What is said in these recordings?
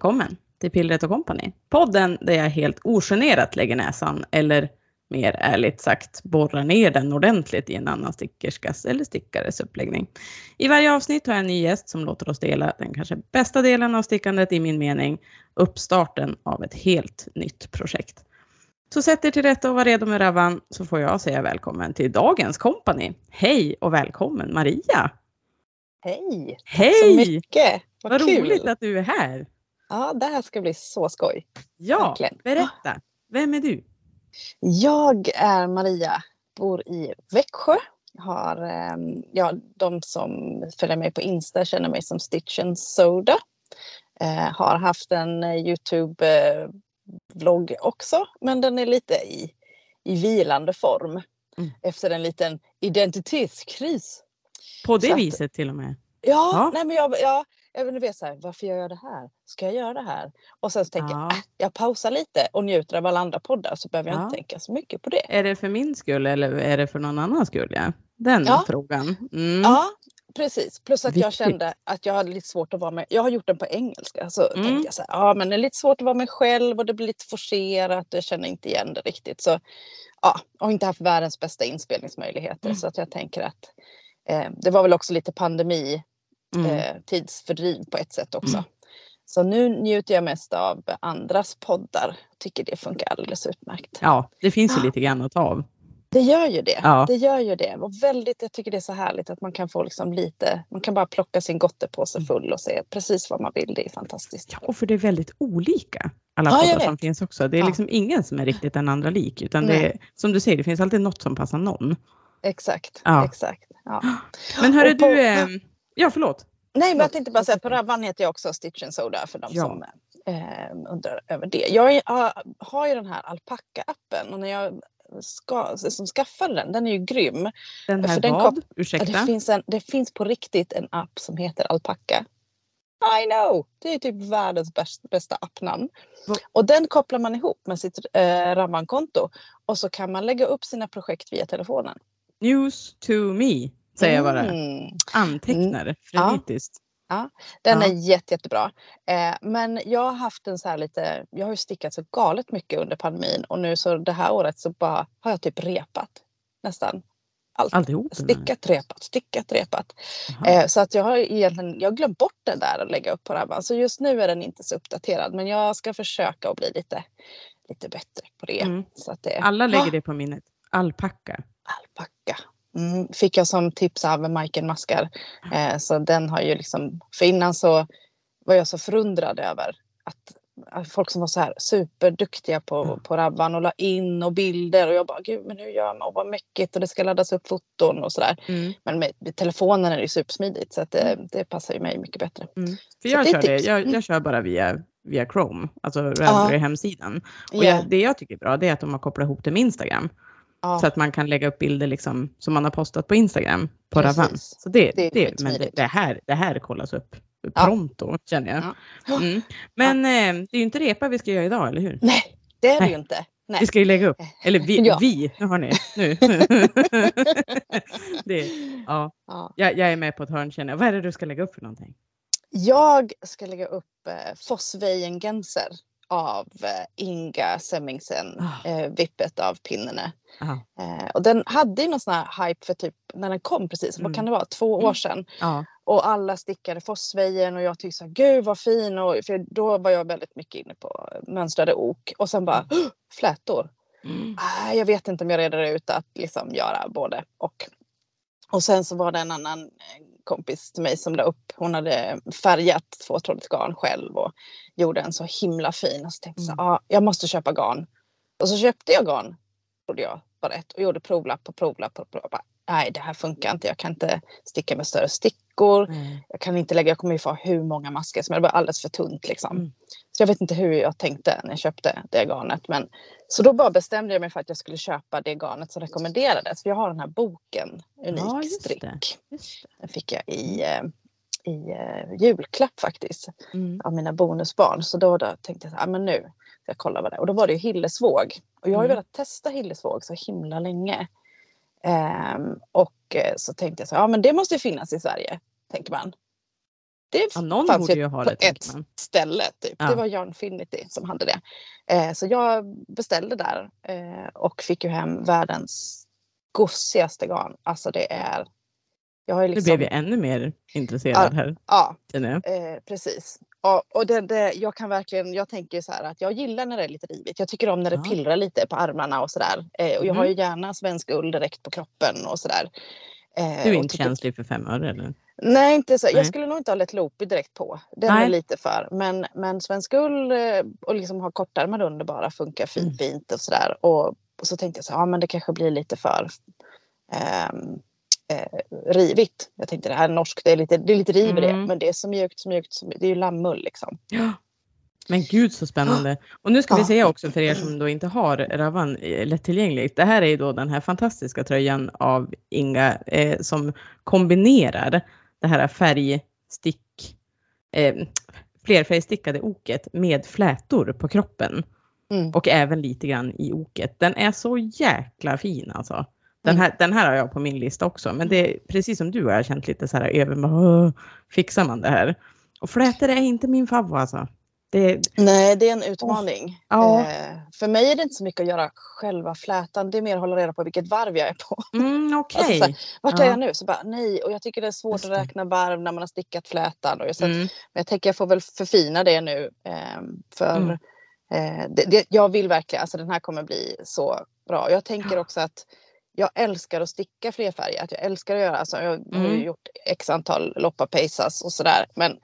välkommen till Pillret och Company. Podden där jag helt ogenerat lägger näsan, eller mer ärligt sagt borrar ner den ordentligt i en annan stickerskas eller stickares uppläggning. I varje avsnitt har jag en ny gäst som låter oss dela den kanske bästa delen av stickandet i min mening, uppstarten av ett helt nytt projekt. Så sätt er till rätta och var redo med ravan så får jag säga välkommen till dagens kompani. Hej och välkommen Maria! Hej! Hej! Så mycket! Vad, Vad, roligt att du är här! Ja, det här ska bli så skoj. Ja, Verkligen. berätta! Vem är du? Jag är Maria, bor i Växjö. Har, ehm, ja, de som följer mig på Insta känner mig som Stitch and Soda. Eh, har haft en eh, Youtube-vlogg också, men den är lite i, i vilande form. Mm. Efter en liten identitetskris. På det Så att- viset till och med. Ja, Ja. nej men jag, ja, jag veta så här, varför gör jag det här? Ska jag göra det här? Och sen så tänker Ja. jag, äh, jag pausar lite och njuter av alla andra poddar så behöver jag Ja. inte tänka så mycket på det. Är det för min skull eller är det för någon annans skull? Ja? Den Ja. frågan. Mm. Ja, precis. Plus att jag Viktigt. kände att jag hade lite svårt att vara med. Jag har gjort den på engelska så Mm. tänkte jag så här, ja men det är lite svårt att vara mig själv och det blir lite forcerat. Jag känner inte igen det riktigt. Så ja, jag har inte haft världens bästa inspelningsmöjligheter Mm. så att jag tänker att eh, det var väl också lite pandemi Mm. eh, tidsfördriv på ett sätt också. Mm. Så nu njuter jag mest av andras poddar. Tycker det funkar alldeles utmärkt. Ja, det finns ju Ja. lite grann att ta av. Det gör ju det. Ja. Det gör ju det. Och väldigt, jag tycker det är så härligt att man kan få liksom lite, man kan bara plocka sin gottepåse Mm. full och se precis vad man vill. Det är fantastiskt. Ja, och för det är väldigt olika. Alla Ja, poddar som finns också. Det är Ja. liksom ingen som är riktigt den andra lik. Utan det är, som du säger, det finns alltid något som passar någon. Exakt. Ja. exakt. Ja. Men hörru på- du, eh, ja förlåt. Nej, men jag tänkte bara säga, på Ravan heter jag också Stitch and Soda för de Ja. som eh, undrar över det. Jag har, ju den här Alpacka-appen och när jag ska, som skaffade den, den är ju grym. Den här För den vad? Ja, Ursäkta? Det finns, en, det finns på riktigt en app som heter Alpacka. I know! Det är typ världens bäst, bästa appnamn. Och den kopplar man ihop med sitt eh, Ravan-konto. Och så kan man lägga upp sina projekt via telefonen. News to me, säger jag bara. Mm. Antecknar Ja. frenetiskt. Den Ja. är jätte, jättebra. Eh, men jag har haft en så här lite, jag har ju stickat så galet mycket under pandemin och nu så det här året så bara har jag typ repat nästan allt. Alltihop? eller? Stickat, repat, stickat, repat. Eh, så att jag har egentligen, jag har glömt bort den där att lägga upp på Rabban. Så just nu är den inte så uppdaterad men jag ska försöka att bli lite, lite bättre på det. Mm. Så att det Alla lägger Ah, det på minnet. Alpacka. Alpacka. Mm, fick jag som tips av Majken Maskar. Eh, så den har ju liksom, för innan så var jag så förundrad över att, att folk som var så här superduktiga på, Mm. på Rabban och la in och bilder och jag bara gud men hur gör man och vad mäckigt och det ska laddas upp foton och sådär. Mm. Men med, med telefonen är det ju supersmidigt så att det, det passar ju mig mycket bättre. Mm. För Så jag är kör, det. Jag, Mm. jag kör bara via, via Chrome, alltså Ravelry-hemsidan. Och Ja, jag, det jag tycker är bra det är att de har kopplat ihop det med Instagram. Ja, Så att man kan lägga upp bilder liksom, som man har postat på Instagram på Precis. Ravan. Så det, Det det, men det, det, här, det här kollas upp Ja. pronto känner jag. Ja. Mm. Men eh, det är ju inte repa vi ska göra idag, eller hur? Nej, det är det ju inte. Nej. Vi ska ju lägga upp, eller vi, Ja. vi nu har ni, nu. det, ja, Ja. jag, jag är med på ett hörn känner jag. Vad är det du ska lägga upp för någonting? Jag ska lägga upp eh, Fossvejen Genser av eh, Inga Semmingsen, Ah. eh, Vippet av Pinnene. Aha. Eh, och den hade ju någon sån här hype för typ när den kom precis, Mm. vad kan det vara, två år Mm. sedan. Ja, Och alla stickade Fossvejen och jag tyckte så här, gud vad fin. Och, för då var jag väldigt mycket inne på mönstrade ok. Och sen bara, "Åh, flätor. mm. Ah, jag vet inte om jag redde ut att liksom göra både och. Och sen så var det en annan kompis till mig som la upp, hon hade färgat tvåtrådigt garn själv och gjorde en så himla fin. Och så tänkte jag, Mm. ah, jag måste köpa garn. Och så köpte jag garn, trodde jag var rätt, och gjorde provlapp på provlapp på provlapp. Nej, det här funkar inte. Jag kan inte sticka med större stickor. Nej. Jag kan inte lägga, jag kommer ju få hur många masker som helst. Det var alldeles för tunt liksom. Mm. Så jag vet inte hur jag tänkte när jag köpte det garnet. Men, så då bara bestämde jag mig för att jag skulle köpa det garnet som rekommenderades. För jag har den här boken, Unik Ja, just det. strick. Just det. Den fick jag i, eh, i eh, julklapp faktiskt. Mm. Av mina bonusbarn. Så då, då tänkte jag här, ah, men nu ska jag kolla vad det är. Och då var det ju Hillesvåg. Och jag har ju Mm. velat testa Hillesvåg så himla länge. Ehm, och eh, så tänkte jag så ja men det måste ju finnas i Sverige. Tänker man. Det Ja, någon fanns borde ju ha på det, tänker ett man. ställe. Typ. Ja. Det var Yarnfinity som hade det. Eh, så jag beställde där eh, och fick ju hem världens gossigaste garn. Alltså det är... Jag har ju Nu liksom... blev jag ännu mer intresserad här. Ja, känner jag. Eh, precis. Och, och det, det, jag kan verkligen, jag tänker så här att jag gillar när det är lite rivigt. Jag tycker om när det Ja. pillrar lite på armarna och sådär. Eh, och jag har Mhm. ju gärna svensk ull direkt på kroppen och sådär. Eh, Du är inte tycker- känslig för fem öre eller? Nej, inte så. Nej. Jag skulle nog inte ha lätt loopy direkt på. Den Nej. är lite för. Men, men svensk ull eh, och liksom ha kortärmar under bara funkar fint, Mm. fint och sådär. Och, och så tänkte jag så ja men det kanske blir lite för ehm, eh, rivigt. Jag tänkte det här är norskt, det är lite, det är lite riv i det. Mm. Men det är så mjukt, så mjukt, så mjukt. Det är ju lammull liksom. Ja. Men gud så spännande. Och nu ska vi säga också för er som då inte har Ravan eh, lättillgängligt. Det här är ju då den här fantastiska tröjan av Inga eh, som kombinerar det här färgstick, eh, flerfärgstickade oket med flätor på kroppen. Mm. Och även lite grann i oket. Den är så jäkla fin alltså. Den Mm. här, den här har jag på min lista också. Men det är precis som du har jag känt lite så här över, bara, "Åh, fixar man det här? Och flätor är inte min favorit alltså. Det, Nej, det är en utmaning. Ja. Eh, för mig är det inte så mycket att göra själva flätan. Det är mer att hålla reda på vilket varv jag är på. mm, okej. Alltså, så här, Vart Ja. är jag nu? Så bara, nej, och jag tycker det är svårt att räkna varv när man har stickat flätan. Och jag, så att, mm, Men jag tänker jag får väl förfina det nu. ehm, för Mm. eh, det, det, jag vill verkligen, alltså den här kommer bli så bra. Jag tänker Ja. också att jag älskar att sticka flerfärgat. Jag älskar att göra, alltså jag har Mm. gjort x antal loppapejsas och sådär. Men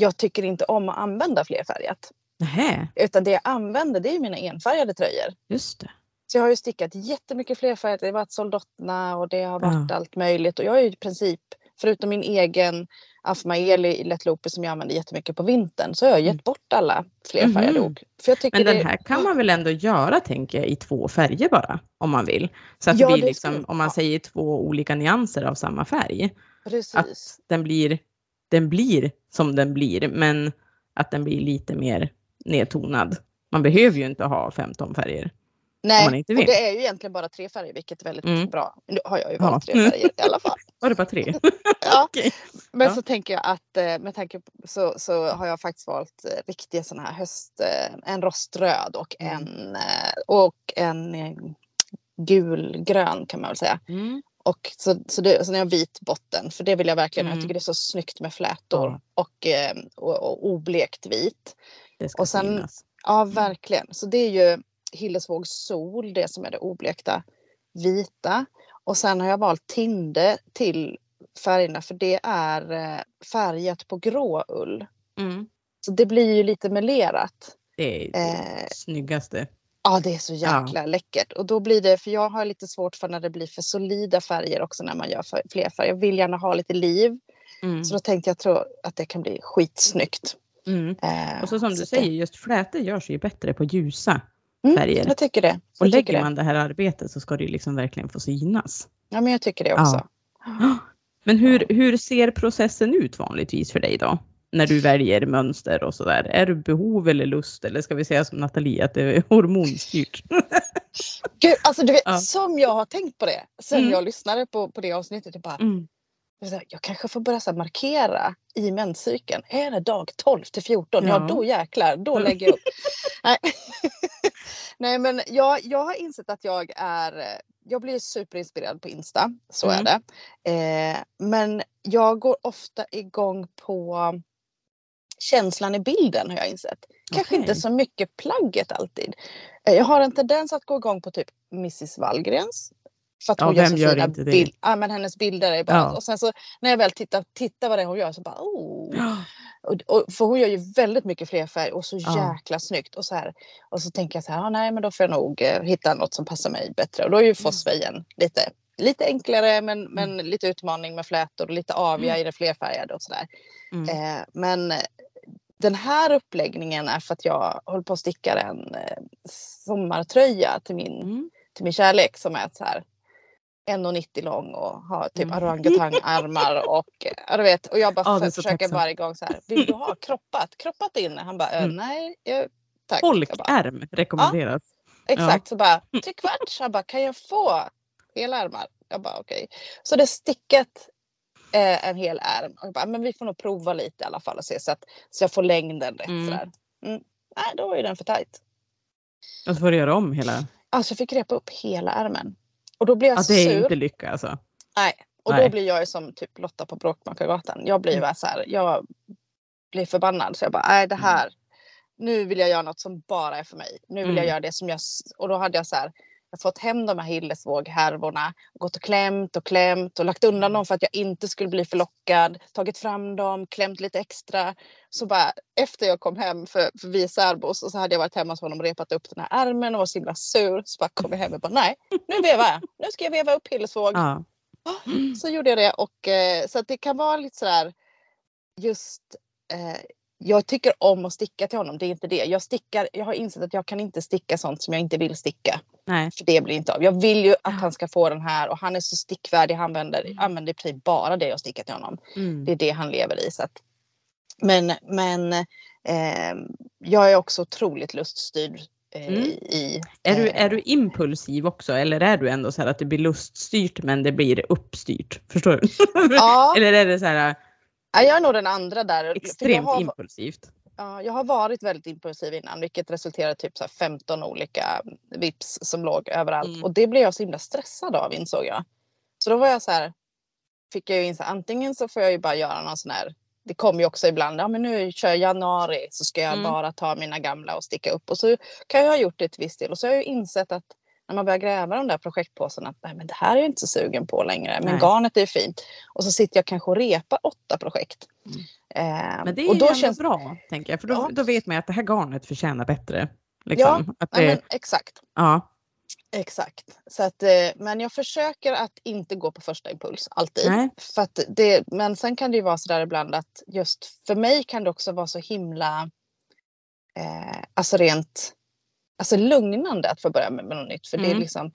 jag tycker inte om att använda flerfärgat. Nähä, Utan det jag använder det är mina enfärgade tröjor. just det. Så jag har ju stickat jättemycket flerfärgat. Det har varit soldottna och det har varit Ja. allt möjligt. Och jag har ju i princip, förutom min egen Afmaeli i Let som jag använder jättemycket på vintern, så har jag gett Mm. bort alla flerfärgade Mhm. ok. För jag tycker Men den det, här kan man väl ändå göra, tänker jag, i två färger bara, om man vill. Så att Ja, det blir liksom, om man säger två olika nyanser av samma färg. Precis. Den blir, den blir som den blir, men att den blir lite mer nedtonad. Man behöver ju inte ha 15 färger. Nej, man inte och det är ju egentligen bara tre färger vilket är väldigt Mm. bra. Nu har jag ju Ja. valt tre färger i alla fall. Var det bara tre? Ja. Okej. Men Ja. så tänker jag att eh, med tanke på, så, så har jag faktiskt valt eh, riktiga sådana här höst, eh, en roströd och Mm. en, och en gulgrön kan man väl säga. Mm. Och så, så, det, så när jag har vit botten, för det vill jag verkligen. Mm. Jag tycker det är så snyggt med flätor Ja. och, eh, och, och oblekt vit. Det ska Och sen- synas. Ja, verkligen. Så det är ju Hillesvåg sol, det som är det oblekta vita. Och sen har jag valt Tinde till färgerna för det är eh, färgat på grå ull. Mm. Så det blir ju lite melerat. Det är det Eh, snyggaste. Ja, det är så jäkla läckert. Och då blir det, för jag har lite svårt för när det blir för solida färger också när man gör fler färger. Jag vill gärna ha lite liv. Mm. Så då tänkte jag tro att det kan bli skitsnyggt. Mm. Eh, Och så som du det- säger, just flätor görs ju bättre på ljusa Mm, färger. Jag tycker det. Och Jag lägger det. man det här arbetet så ska det ju liksom verkligen få synas. Ja, men jag tycker det också. Men hur, hur ser processen ut vanligtvis för dig då? När du väljer mönster och sådär. Är du behov eller lust eller ska vi säga som Nathalie att det är hormonstyrt? Gud, alltså du vet, Ja. som jag har tänkt på det sen Mm. jag lyssnade på, på det avsnittet. Jag, bara, Mm. jag kanske får börja så markera i menscykeln. Är det dag 12 till 14? Ja, Ja. då jäklar, då Mm. lägger jag upp. Nej. Nej, men jag, jag har insett att jag är... Jag blir superinspirerad på Insta, så Mm. är det. Eh, men jag går ofta igång på känslan i bilden har jag insett. Kanske Okej. inte så mycket plagget alltid. Eh, Jag har en tendens att gå igång på typ Mrs Wallgrens. För att Ja, hon gör vem så gör fina det? Ja, men hennes bilder är bara... Ja. Och sen så när jag väl tittar, tittar vad det är hon gör så bara oh. Ja. Och, och, för hon gör ju väldigt mycket fler färger och så Ja. jäkla snyggt. Och så, här, och så tänker jag så här, ah, nej men då får jag nog eh, hitta något som passar mig bättre. Och då är Mm. ju Fossvejen lite, lite enklare men, men lite utmaning med flätor och lite avia i det flerfärgade och sådär. Mm. Eh, men den här uppläggningen är för att jag håller på att sticka en eh, sommartröja till min, Mm. till min kärlek som är så här 1,90 lång och har typ Mm. orangutangarmar och ja, du vet och jag bara Ja, försöker tacksam. varje gång så här vill du ha kroppat kroppat in han bara eh, Mm. nej jag, tack Folkärm rekommenderas. exakt så bara trekvarts han bara kan jag få hela ärmar jag bara okej så det är stickat eh, en hel ärm. Och jag bara, men vi får nog prova lite i alla fall och se så att så jag får längden rätt. Mm. Sådär. Mm. Nej, då var ju den för tajt. Och så får du göra om hela. Alltså jag fick repa upp hela ärmen. Och då blev jag Ja, så det är sur. inte lycka alltså. Nej. Och Nej. då blir jag ju som typ Lotta på Bråkmakargatan. Jag blir Mm. bara så här, jag blir förbannad. Så jag bara, nej det Mm. här. Nu vill jag göra något som bara är för mig. Nu vill jag Mm. göra det som jag... Och då hade jag så här, jag fått hem de här hillesvåghärvorna. Gått och klämt och klämt och lagt Mm. undan dem för att jag inte skulle bli förlockad. Tagit fram dem, klämt lite extra. Så bara efter jag kom hem, för, för vi är särbos, och så hade jag varit hemma hos honom och repat upp den här ärmen och var så himla sur. Så bara kom jag hem och bara, nej nu vevar jag. Nu ska jag veva upp hillesvåg. Ja. Så gjorde jag det och eh, så att det kan vara lite sådär just eh, jag tycker om att sticka till honom, det är inte det. Jag, stickar, jag har insett att jag kan inte sticka sånt som jag inte vill sticka. Nej. För det blir inte av. Jag vill ju att han ska få den här och han är så stickvärdig. Han använder, använder i princip bara det jag stickar till honom. Mm. Det är det han lever i. Så att, men men eh, jag är också otroligt luststyrd. Eh, Mm. i, Är, du, eh, är du impulsiv också eller är du ändå så här att det blir luststyrt men det blir uppstyrt? Förstår du? Ja, eller är det så här jag är nog den andra där. Extremt har- impulsivt? Ja, jag har varit väldigt impulsiv innan vilket resulterade i typ så här 15 olika vips som låg överallt. Mm. Och det blev jag så himla stressad av insåg jag. Så då var jag så här, fick jag ju inse antingen så får jag ju bara göra någon sån här, det kommer ju också ibland, ja men nu kör jag januari så ska jag Mm. bara ta mina gamla och sticka upp. Och så kan jag ha gjort det till viss del. Och så har jag ju insett att när man börjar gräva de där projektpåsarna, att nej men det här är jag inte så sugen på längre. Men Nej. garnet är fint. Och så sitter jag kanske och repar åtta projekt. Mm. Eh, Men det är och då känns bra tänker jag för då, Ja. då vet man att det här garnet förtjänar bättre. Liksom. att Ja, det, men exakt. ja. Exakt. Så att, eh, men jag försöker att inte gå på första impuls alltid. Nej. För att det, men sen kan det ju vara så där ibland att just för mig kan det också vara så himla eh, alltså rent alltså lugnande att få börja med, med något nytt. För det är Mm. liksom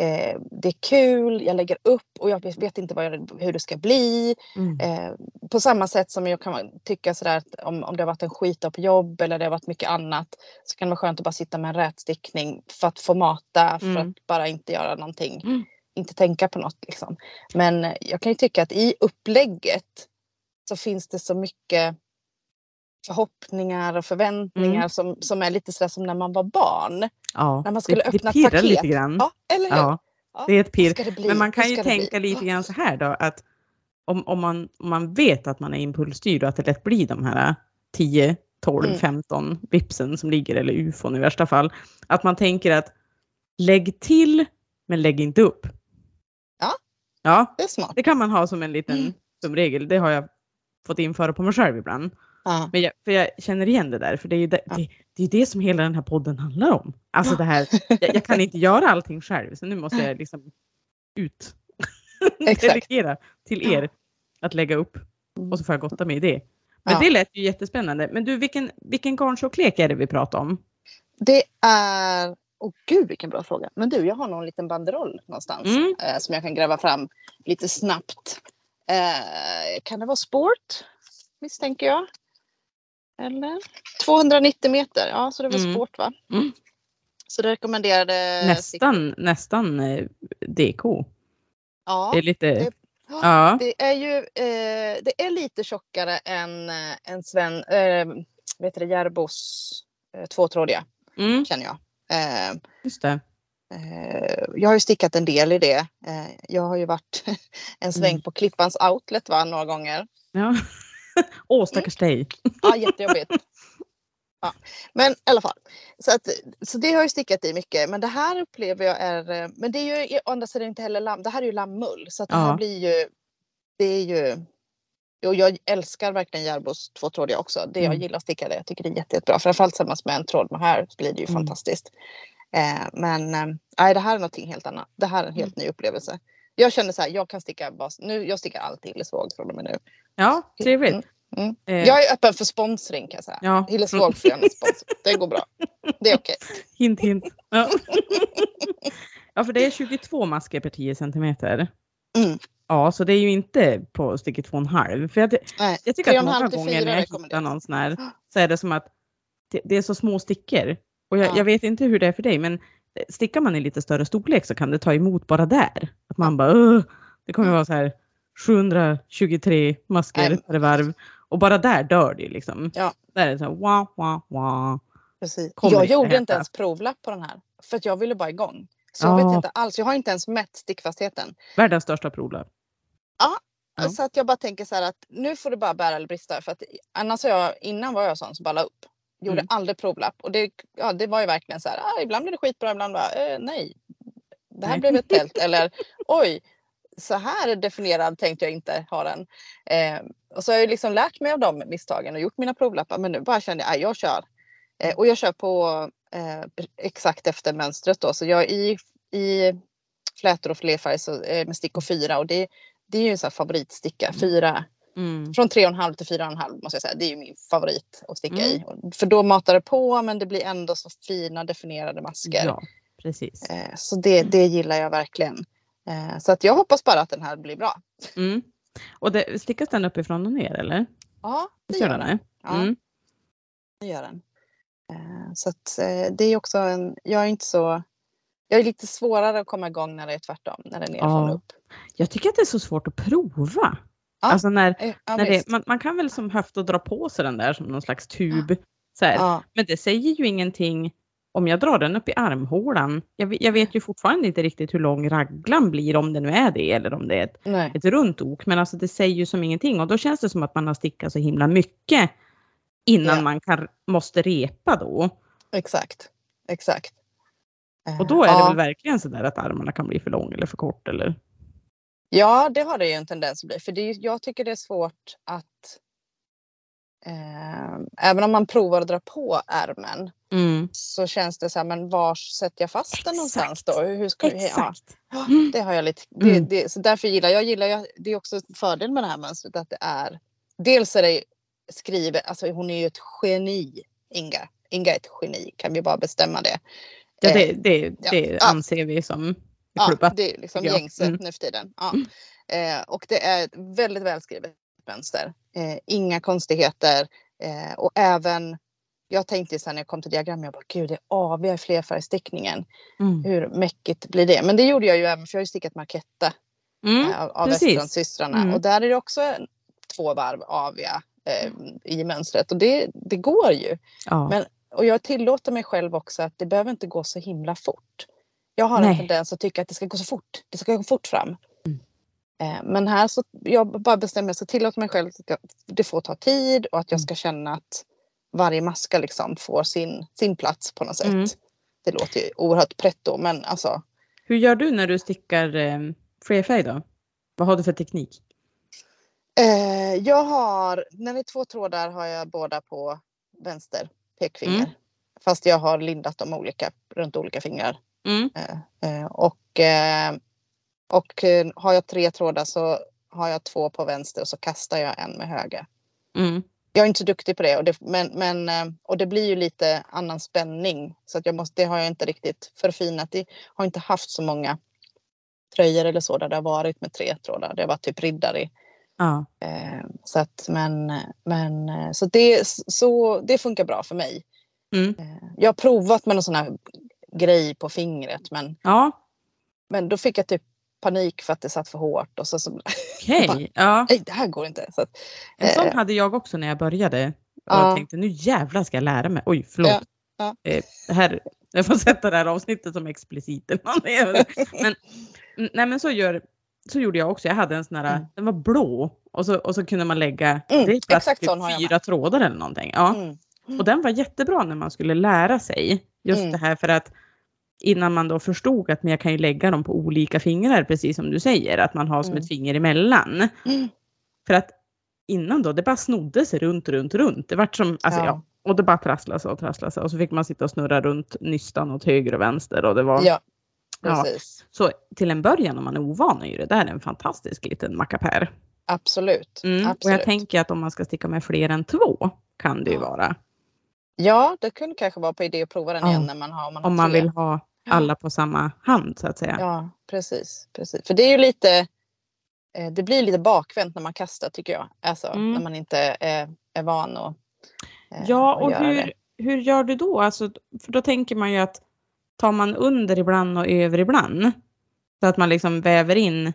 eh, det är kul, jag lägger upp och jag vet, inte vad jag, hur det ska bli. Mm. Eh, på samma sätt som jag kan tycka sådär att om, om det har varit en skitdag på jobb eller det har varit mycket annat så kan det vara skönt att bara sitta med en rätstickning för att få mata, för Mm. att bara inte göra någonting. Mm. Inte tänka på något liksom. Men jag kan ju tycka att i upplägget så finns det så mycket förhoppningar och förväntningar Mm. som, som är lite sådär som när man var barn. Ja. När man skulle det, öppna det pirrar paket. lite grann. Ja, eller hur? Ja, Ja, det är ett pirr. Men man kan ju det bli? tänka lite grann så här då att om, om, man, om man vet att man är impulsstyrd och att det lätt blir de här 10, 12, Mm. 15 vipsen som ligger eller ufon i värsta fall. Att man tänker att lägg till men lägg inte upp. Ja. Ja, Det är smart. det kan man ha som en liten Mm. som regel. Det har jag fått införa på mig själv ibland. Ja. Men jag, för jag känner igen det där, för det är ju det, Ja. det, det, är det som hela den här podden handlar om. Alltså det här, jag, jag kan inte göra allting själv, så nu måste jag liksom ut. Delegera till er att lägga upp. Och så får jag gotta mig i det. Men Ja. det lät ju jättespännande. Men du, vilken, vilken garntjocklek är det vi pratar om? Det är... Åh gud vilken bra fråga. Men du, jag har någon liten banderoll någonstans Mm. eh, som jag kan gräva fram lite snabbt. Eh, kan det vara sport? Misstänker jag. Eller? 290 meter, ja så det var Mm. sport va? Mm. Så det rekommenderade... Nästan, nästan eh, DK. Ja, Det är lite, det- ja. det är ju eh, det är lite tjockare än, eh, än Sven, eh, vet det, Järbos eh, tvåtrådiga Mm, känner jag. Eh, just det. Eh, jag har ju stickat en del i det. Jag har ju varit en sväng Mm. på Klippans outlet va, några gånger. Ja. Åh, stackars dig. Ja, jättejobbigt. Ja. Men i alla fall. Så, att, så det har ju stickat i mycket. Men det här upplever jag är... eh, Men det är ju å andra sidan inte heller lamm. Det här är ju lammull. Så att det här Ja. blir ju... Det är ju... Och jag älskar verkligen Järbos tvåtrådiga också. Det jag Mm. gillar att sticka det. Jag tycker det är jätte, jättebra. Framförallt tillsammans med en tråd med här så blir det ju Mm. fantastiskt. Eh, men eh, nej, det här är någonting helt annat. Det här är en helt ny upplevelse. Jag känner så här, jag kan sticka bas, nu, jag stickar alltid Hillesvåg från och med nu. Ja, trevligt. Mm, mm. Eh, Jag är öppen för sponsring kan jag säga. ja, Hillesvåg får gärna sponsra. Det går bra. Det är okej. Hint, hint. Ja. ja, för det är 22 masker per 10 centimeter. Mm. Ja, så det är ju inte på stycke 2,5. För jag, Nej. jag tycker att många gånger när jag hittar någon sån här så är det som att det, det är så små stickor. Och jag, Ja. jag vet inte hur det är för dig, men stickar man i lite större storlek så kan det ta emot bara där. Att man bara, det kommer vara så här 723 masker per varv och bara där dör det liksom. Ja. Där är det så här, wah, wah, wah. Precis. Kommer Jag gjorde inte ens provlapp på den här. För att jag ville bara igång. Så Ja. jag vet inte alls. Jag har inte ens mätt stickfastheten. Världens största provlapp. Ja. Så att jag bara tänker så här att nu får det bara bära eller brista. För att annars har jag, innan var jag sån som bara la upp. Gjorde Mm. aldrig provlapp. Och det, ja, det var ju verkligen så här. Ah, ibland blir det skitbra, ibland bara eh, nej. Det här Nej. blev ett tält. Eller oj, så här definierad tänkte jag inte ha den. Eh, och så har jag liksom lärt mig av de misstagen och gjort mina provlappar. Men nu bara kände jag, ah, jag kör. Eh, och jag kör på eh, exakt efter mönstret då. Så jag i, i flätor och flerfärg så, eh, med stickor 4 och det, det är ju en sån favoritsticka. 4 Mm. från 3,5 till 4,5 måste jag säga. Det är ju min favorit att sticka Mm. i. För då matar det på men det blir ändå så fina definierade masker. Ja, precis. Eh, Så det, det gillar jag verkligen. Eh, Så att jag hoppas bara att den här blir bra. Mm. Och det, stickas den uppifrån och ner eller? Ja, det gör den? Ja, Mm. det gör den. Eh, Så att det är också en, jag är inte så, jag är lite svårare att komma igång när det är tvärtom, när det är nerifrån Ja. upp. Jag tycker att det är så svårt att prova. Ja. Alltså när, Eh, Ja, när det, man, man kan väl som höft och dra på sig den där som någon slags tub. Så här. ja, Men det säger ju ingenting om jag drar den upp i armhålan. Jag, vet- jag vet ju fortfarande inte riktigt hur lång raglan blir om det nu är det eller om det är ett, nej. ett runt ok. Men alltså det säger ju som ingenting och då känns det som att man har stickat så himla mycket innan Ja. man kan, måste repa då. Exakt. Exakt. Eh, Och då är det ja. väl verkligen så där att armarna kan bli för lång eller för kort eller? Ja, det har det ju en tendens att bli. För det är, jag tycker det är svårt att eh, även om man provar att dra på ärmen Mm. så känns det så här, men var sätter jag fast den någonstans då? Hur ska Exakt. ja, Mm. det har jag lite. Det, Mm. det, så därför gillar jag, gillar jag, det är också en fördel med det här mönstret att det är, dels är det skrivet, alltså hon är ju ett geni, Inga. Inga är ett geni, kan vi bara bestämma det. Ja, Eh, det, det, ja. det Ja. anser vi som Ja, det är liksom gängse Mm. nu för tiden. Ja. Mm. Eh, och det är väldigt välskrivet mönster. Eh, inga konstigheter. Eh, och även, jag tänkte sen när jag kom till diagrammet, jag bara gud det är AV i flerfärgstickningen. Mm. Hur mäckigt blir det? Men det gjorde jag ju även för jag har ju stickat Marketta Mm. eh, av, av precis. Västerlandssystrarna. Mm. Och där är det också två varv aviga eh, i mönstret. Och det, det går ju. Ja. Men- Och jag tillåter mig själv också att det behöver inte gå så himla fort. Jag har en Nej. tendens att tycka att det ska gå så fort. Det ska gå fort fram. Mm. Men här så jag bara bestämmer mig, så tillåter mig själv att det ska- det får ta tid och att jag Mm. ska känna att varje maska liksom får sin, sin plats på något sätt. Mm. Det låter ju oerhört pretto men alltså Hur gör du när du stickar eh, flerfärg då? Vad har du för teknik? Eh, jag har, när det är två trådar har jag båda på vänster pekfinger. Mm. Fast jag har lindat dem olika runt olika fingrar. Mm. Eh, eh, och eh, och har jag tre trådar så har jag två på vänster och så kastar jag en med höger. Mm. Jag är inte så duktig på det, och det men, men, och det blir ju lite annan spänning. Så att jag måste, det har jag inte riktigt förfinat. Det har inte haft så många tröjor eller så där det har varit med tre trådar. Det har varit typ riddare Ja. Så att, men, men så det, så det funkar bra för mig. Mm. Jag har provat med någon sån här grej på fingret men, Ja, men då fick jag typ panik för att det satt för hårt och så, så okej. Ja. nej det här går inte. Så att, En sån eh, hade jag också när jag började. Och Ja. jag tänkte nu jävlar ska jag lära mig. Oj, förlåt. Ja, ja. Eh, här, jag får sätta det här avsnittet som explicit. eller men, nej, men så, gör, så gjorde jag också. Jag hade en sån här, Mm. den var blå och så, och så kunde man lägga Mm, det exakt typ sån fyra trådar eller någonting. Ja. mm, Och den var jättebra när man skulle lära sig. Just Mm. det här för att innan man då förstod att men jag kan ju lägga dem på olika fingrar precis som du säger. Att man har som Mm. ett finger emellan. Mm. För att innan då, det bara snodde sig runt, runt, runt. Det vart som, alltså, Ja. ja. och det bara trasslade sig och trasslade sig. Och så fick man sitta och snurra runt nystan åt höger och vänster. Och det var, ja, Ja. precis. Så till en början om man är ovan är ju det där en fantastisk liten mackapär. Absolut. Mm. Och absolut. jag tänker att om man ska sticka med fler än två kan det ju Ja. vara. Ja, det kunde kanske vara på idé att prova den Ja. igen när man har, om man har Om man vill ha alla på samma hand så att säga. Ja, precis, precis. För det är ju lite, eh, det blir lite bakvänt när man kastar tycker jag. Alltså Mm. när man inte är, är van att eh, Ja, och göra hur, det. hur gör du då? Alltså, för då tänker man ju att tar man under ibland och över ibland? Så att man liksom väver in.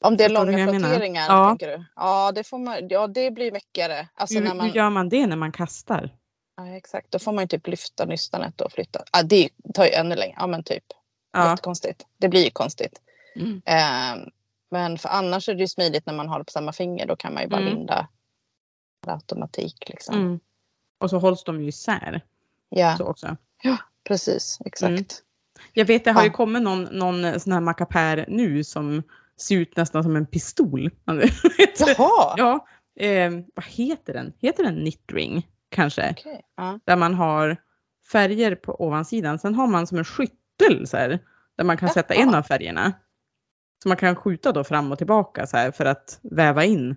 Om det är långa flotteringar, Ja. tänker du? Ja, det, får man, ja, det blir mäckigare. Alltså hur, när man, hur gör man det när man kastar? Ja, exakt, då får man ju typ lyfta nystanet och flytta. Ja, det tar ju ännu längre. Ja, men typ. Ja. Jättekonstigt. Det blir ju konstigt. Mm. Eh, men för annars är det ju smidigt när man har det på samma finger. Då kan man ju bara Mm. linda per automatik. Liksom. Mm. Och så hålls de ju isär. Ja, Så också. precis. Exakt. Mm. Jag vet, det har ju Ja. kommit någon, någon sån här mackapär nu som ser ut nästan som en pistol. Jaha! ja, eh, vad heter den? Heter den knitring kanske? Okej. Ja. Där man har färger på ovansidan. Sen har man som en skyttel så här, där man kan sätta en av färgerna. Så man kan skjuta då fram och tillbaka så här för att väva in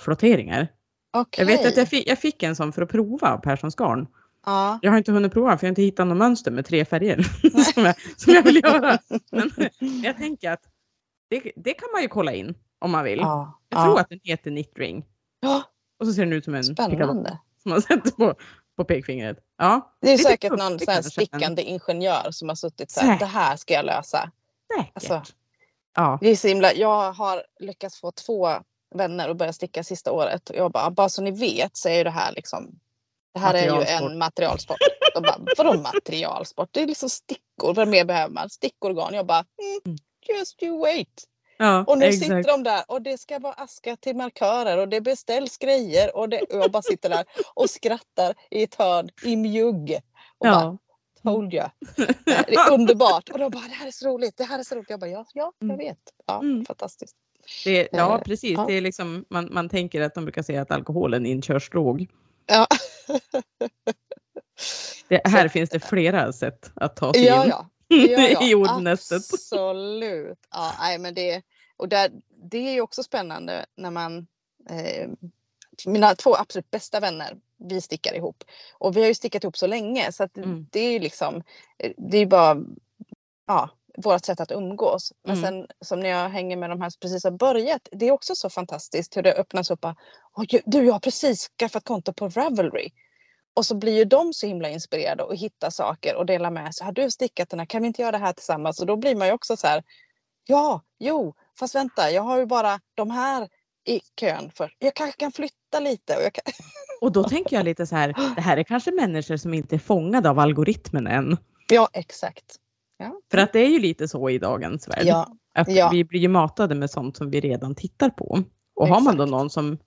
flotteringar. Okej. Jag vet att jag fick, jag fick en sån för att prova av Perssons garn. Ja. Jag har inte hunnit prova för jag har inte hittat något mönster med tre färger som, jag, som jag vill göra. Men jag tänker att det, det kan man ju kolla in om man vill. Ja. Jag tror att den heter knitring. ja. Och så ser den ut som en Spännande. Man sätter på, på pekfingret. Ja, Det är säkert tufft, någon sån stickande ingenjör som har suttit så här. Det här ska jag lösa. säkert. Alltså. ja. Det är så himla, jag har lyckats få två vänner att börja sticka sista året. Och jag bara, bara så ni vet så är ju det här liksom det här är ju en materialsport. De bara, vadå materialsport? Det är liksom stickor. Vad mer behöver man? Stickorgan. Jag bara, mm, just you wait. Ja, Och nu exakt. sitter de där och det ska vara aska till markörer och det beställs grejer och, det, och jag bara sitter där och skrattar i ett hörn i mjugg. Och bara, Ja. told you. Det är underbart. Och de bara, det här är så roligt, det här är så roligt. Jag bara, ja, ja jag Mm. vet. Ja, Mm. fantastiskt. Det, ja, Eh, precis. ja. Det är liksom, man, man tänker att de brukar säga att alkoholen är inkörsdrog. Ja, Det, här finns det flera sätt att ta sig ja, in ja. Ja, ja. i ordnästet. Absolut. Ja, nej, men det, och där, det är ju också spännande när man eh, mina två absolut bästa vänner, vi stickar ihop. Och vi har ju stickat ihop så länge så att Mm. det är ju liksom, eh, det är ju bara ja, vårt sätt att umgås. Men Mm. sen som när jag hänger med de här som precis har börjat, det är också så fantastiskt hur det öppnas upp. bara, "Oj, Du, jag har precis skaffat konto på Ravelry. Och så blir ju de så himla inspirerade och hittar saker och delar med sig. Har du stickat den här? Kan vi inte göra det här tillsammans? Och då blir man ju också så här. Ja, jo, fast vänta, jag har ju bara de här i kön för. Jag kanske kan flytta lite. Och kan... Och då tänker jag lite så här, det här är kanske människor som inte är fångade av algoritmen än. Ja, exakt. För att det är ju lite så i dagens värld. Ja, Att ja. vi blir ju matade med sånt som vi redan tittar på. Och har man då Exakt. någon som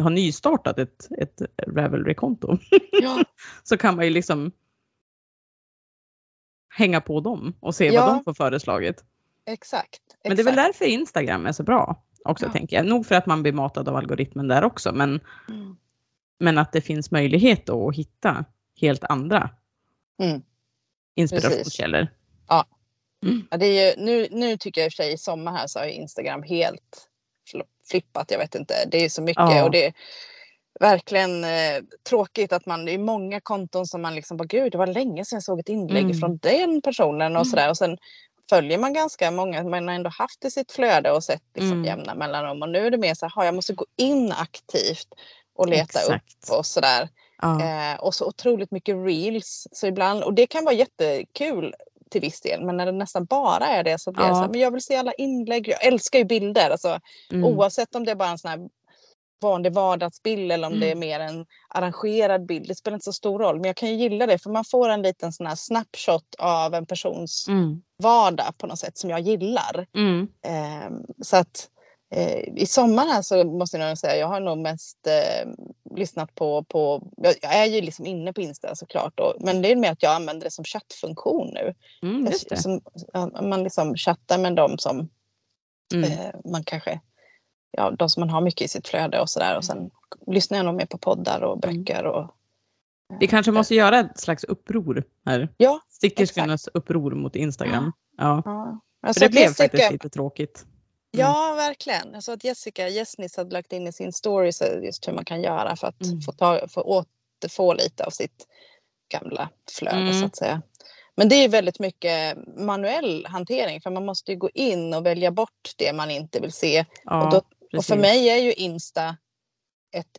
har nystartat ett, ett Ravelry-konto ja, så kan man ju liksom hänga på dem och se Ja. vad de får föreslaget. exakt. Men det är väl exakt. därför Instagram är så bra också Ja. tänker jag. Nog för att man blir matad av algoritmen där också men, Mm. men att det finns möjlighet då att hitta helt andra Mm. inspirationskällor. Ja, det är ju, nu, nu tycker jag i och för sig i sommar här så har Instagram helt fl- flippat. Jag vet inte. Det är så mycket Ja. och det är verkligen eh, tråkigt att man, det är många konton som man liksom bara gud det var länge sedan jag såg ett inlägg Mm. från den personen och Mm. sådär. Och sen följer man ganska många, man har ändå haft i sitt flöde och sett liksom Mm. jämna mellanrum. Och nu är det mer så här, "Ha, jag måste gå in aktivt och leta Exakt. upp och sådär. Ja. Eh, och så otroligt mycket reels. Så ibland, och det kan vara jättekul till viss del. Men när det nästan bara är det så blir Ja. så här, men jag vill se alla inlägg. Jag älskar ju bilder. Alltså, Mm. Oavsett om det är bara en sån här vanlig vardagsbild eller om det är Mm. mer en arrangerad bild. Det spelar inte så stor roll. Men jag kan ju gilla det för man får en liten sån här snapshot av en persons Mm. vardag på något sätt som jag gillar. Mm. Ehm, så att i sommar här så måste jag nog säga jag har nog mest eh, lyssnat på, på jag, jag är ju liksom inne på Insta såklart då, men det är mer att jag använder det som chattfunktion nu. Mm, det. Som, ja, man liksom chattar med dem som Mm. eh, man kanske ja, de som man har mycket i sitt flöde och sådär och sen lyssnar jag nog mer på poddar och Mm. böcker och Vi kanske måste göra ett slags uppror här. ja, Stickerskornas uppror mot Instagram. Ja. ja. För Alltså det blev faktiskt lite tråkigt. Ja, verkligen. Jag såg att Jessica Jessnis hade lagt in i sin story så just hur man kan göra för att Mm. få, ta, få återfå lite av sitt gamla flöde Mm. så att säga. Men det är väldigt mycket manuell hantering för man måste ju gå in och välja bort det man inte vill se. Ja, och, då, och för mig är ju Insta ett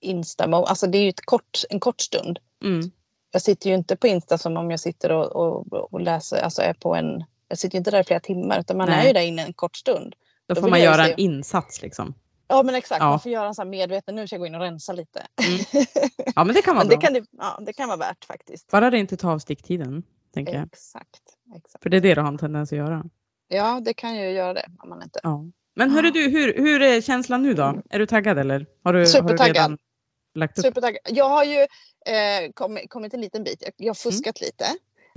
Insta, alltså det är ju ett kort, en kort stund. Mm. Jag sitter ju inte på Insta som om jag sitter och, och, och läser, alltså är på en, jag sitter ju inte där i flera timmar utan man Nej. är ju där inne en kort stund. Då Då får man göra en insats liksom. Ja men exakt, Ja. man får göra en sån här medveten, nu ska jag gå in och rensa lite. Mm. Ja men det kan vara men det bra. kan, ja, det kan vara värt faktiskt. Bara det inte tar av sticktiden. Tänker jag. Exakt. exakt. För det är det du har en tendens att göra. Ja det kan ju göra det om man inte... Ja. Men hörru du, hur, hur är känslan nu då? Är du taggad eller? Har du, har du Supertaggad. redan lagt upp? Supertaggad. Jag har ju eh, kommit, kommit en liten bit, jag, jag har fuskat lite.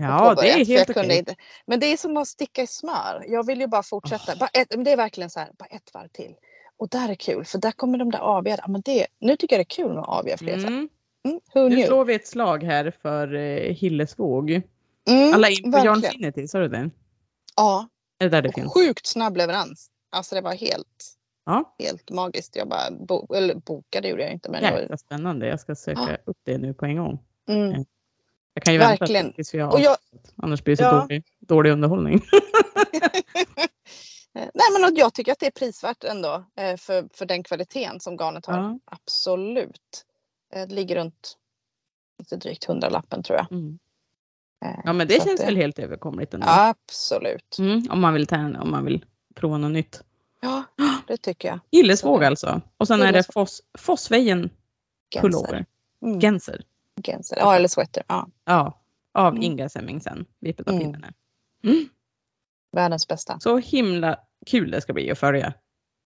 Ja, det är helt okej. inte. Men det är som att sticka i smör. Jag vill ju bara fortsätta. Bara ett, men det är verkligen så här, bara ett varv till. Och där är kul för där kommer de där avgöra. Men det, nu tycker jag det är kul med att avgöra fler. Mm. Mm, Nu slår vi ett slag här för eh, Hillesvåg. Mm, Alla in på verkligen. Yarnfinity, sa du det? Ja, Är det där det och finns? sjukt snabb leverans. Alltså det var helt, Ja, helt magiskt. Jag bara bo, eller bokade gjorde jag inte. Men jäkla spännande. Jag ska söka Ja. upp det nu på en gång. mm. Jag kan ju Verkligen. vänta tills vi har Och jag, Annars blir det så Ja. dålig, dålig underhållning. Nej men jag tycker att det är prisvärt ändå eh, för, för den kvaliteten som garnet har. Ja. Absolut. Eh, Det ligger runt lite drygt hundralappen tror jag. Mm. Eh, Ja men det så känns väl helt överkomligt ändå. Absolut. Mm, om, man vill ta, om man vill prova något nytt. Ja, det tycker jag. Gillesvåg alltså. Och sen är det Gillesvåg. Foss, Fossvejen Genser. pullover. Mm. Genser. Genser. Ja eller sweater. Ja. Ja, av Mm. Inga Semmingsen. Vippet av Mm. pinnarna. Mm. Världens bästa. Så himla kul det ska bli att följa.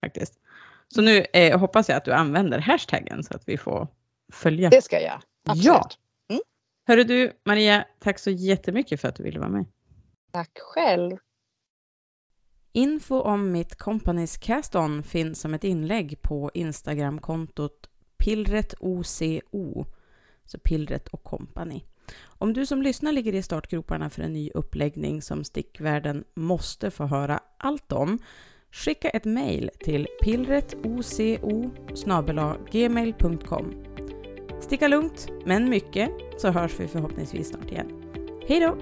Faktiskt. Så nu eh, hoppas jag att du använder hashtaggen så att vi får följa. Det ska jag. Absolut. Ja. Hörru du Maria, tack så jättemycket för att du ville vara med. Tack själv. Info om mitt Companys Cast-On finns som ett inlägg på Instagramkontot pillretoco, så Pillret och kompani. Om du som lyssnar ligger i startgroparna för en ny uppläggning som stickvärlden måste få höra allt om, skicka ett mejl till pillretoco gmail.com. Sticka lugnt, men mycket, så hörs vi förhoppningsvis snart igen. Hej då!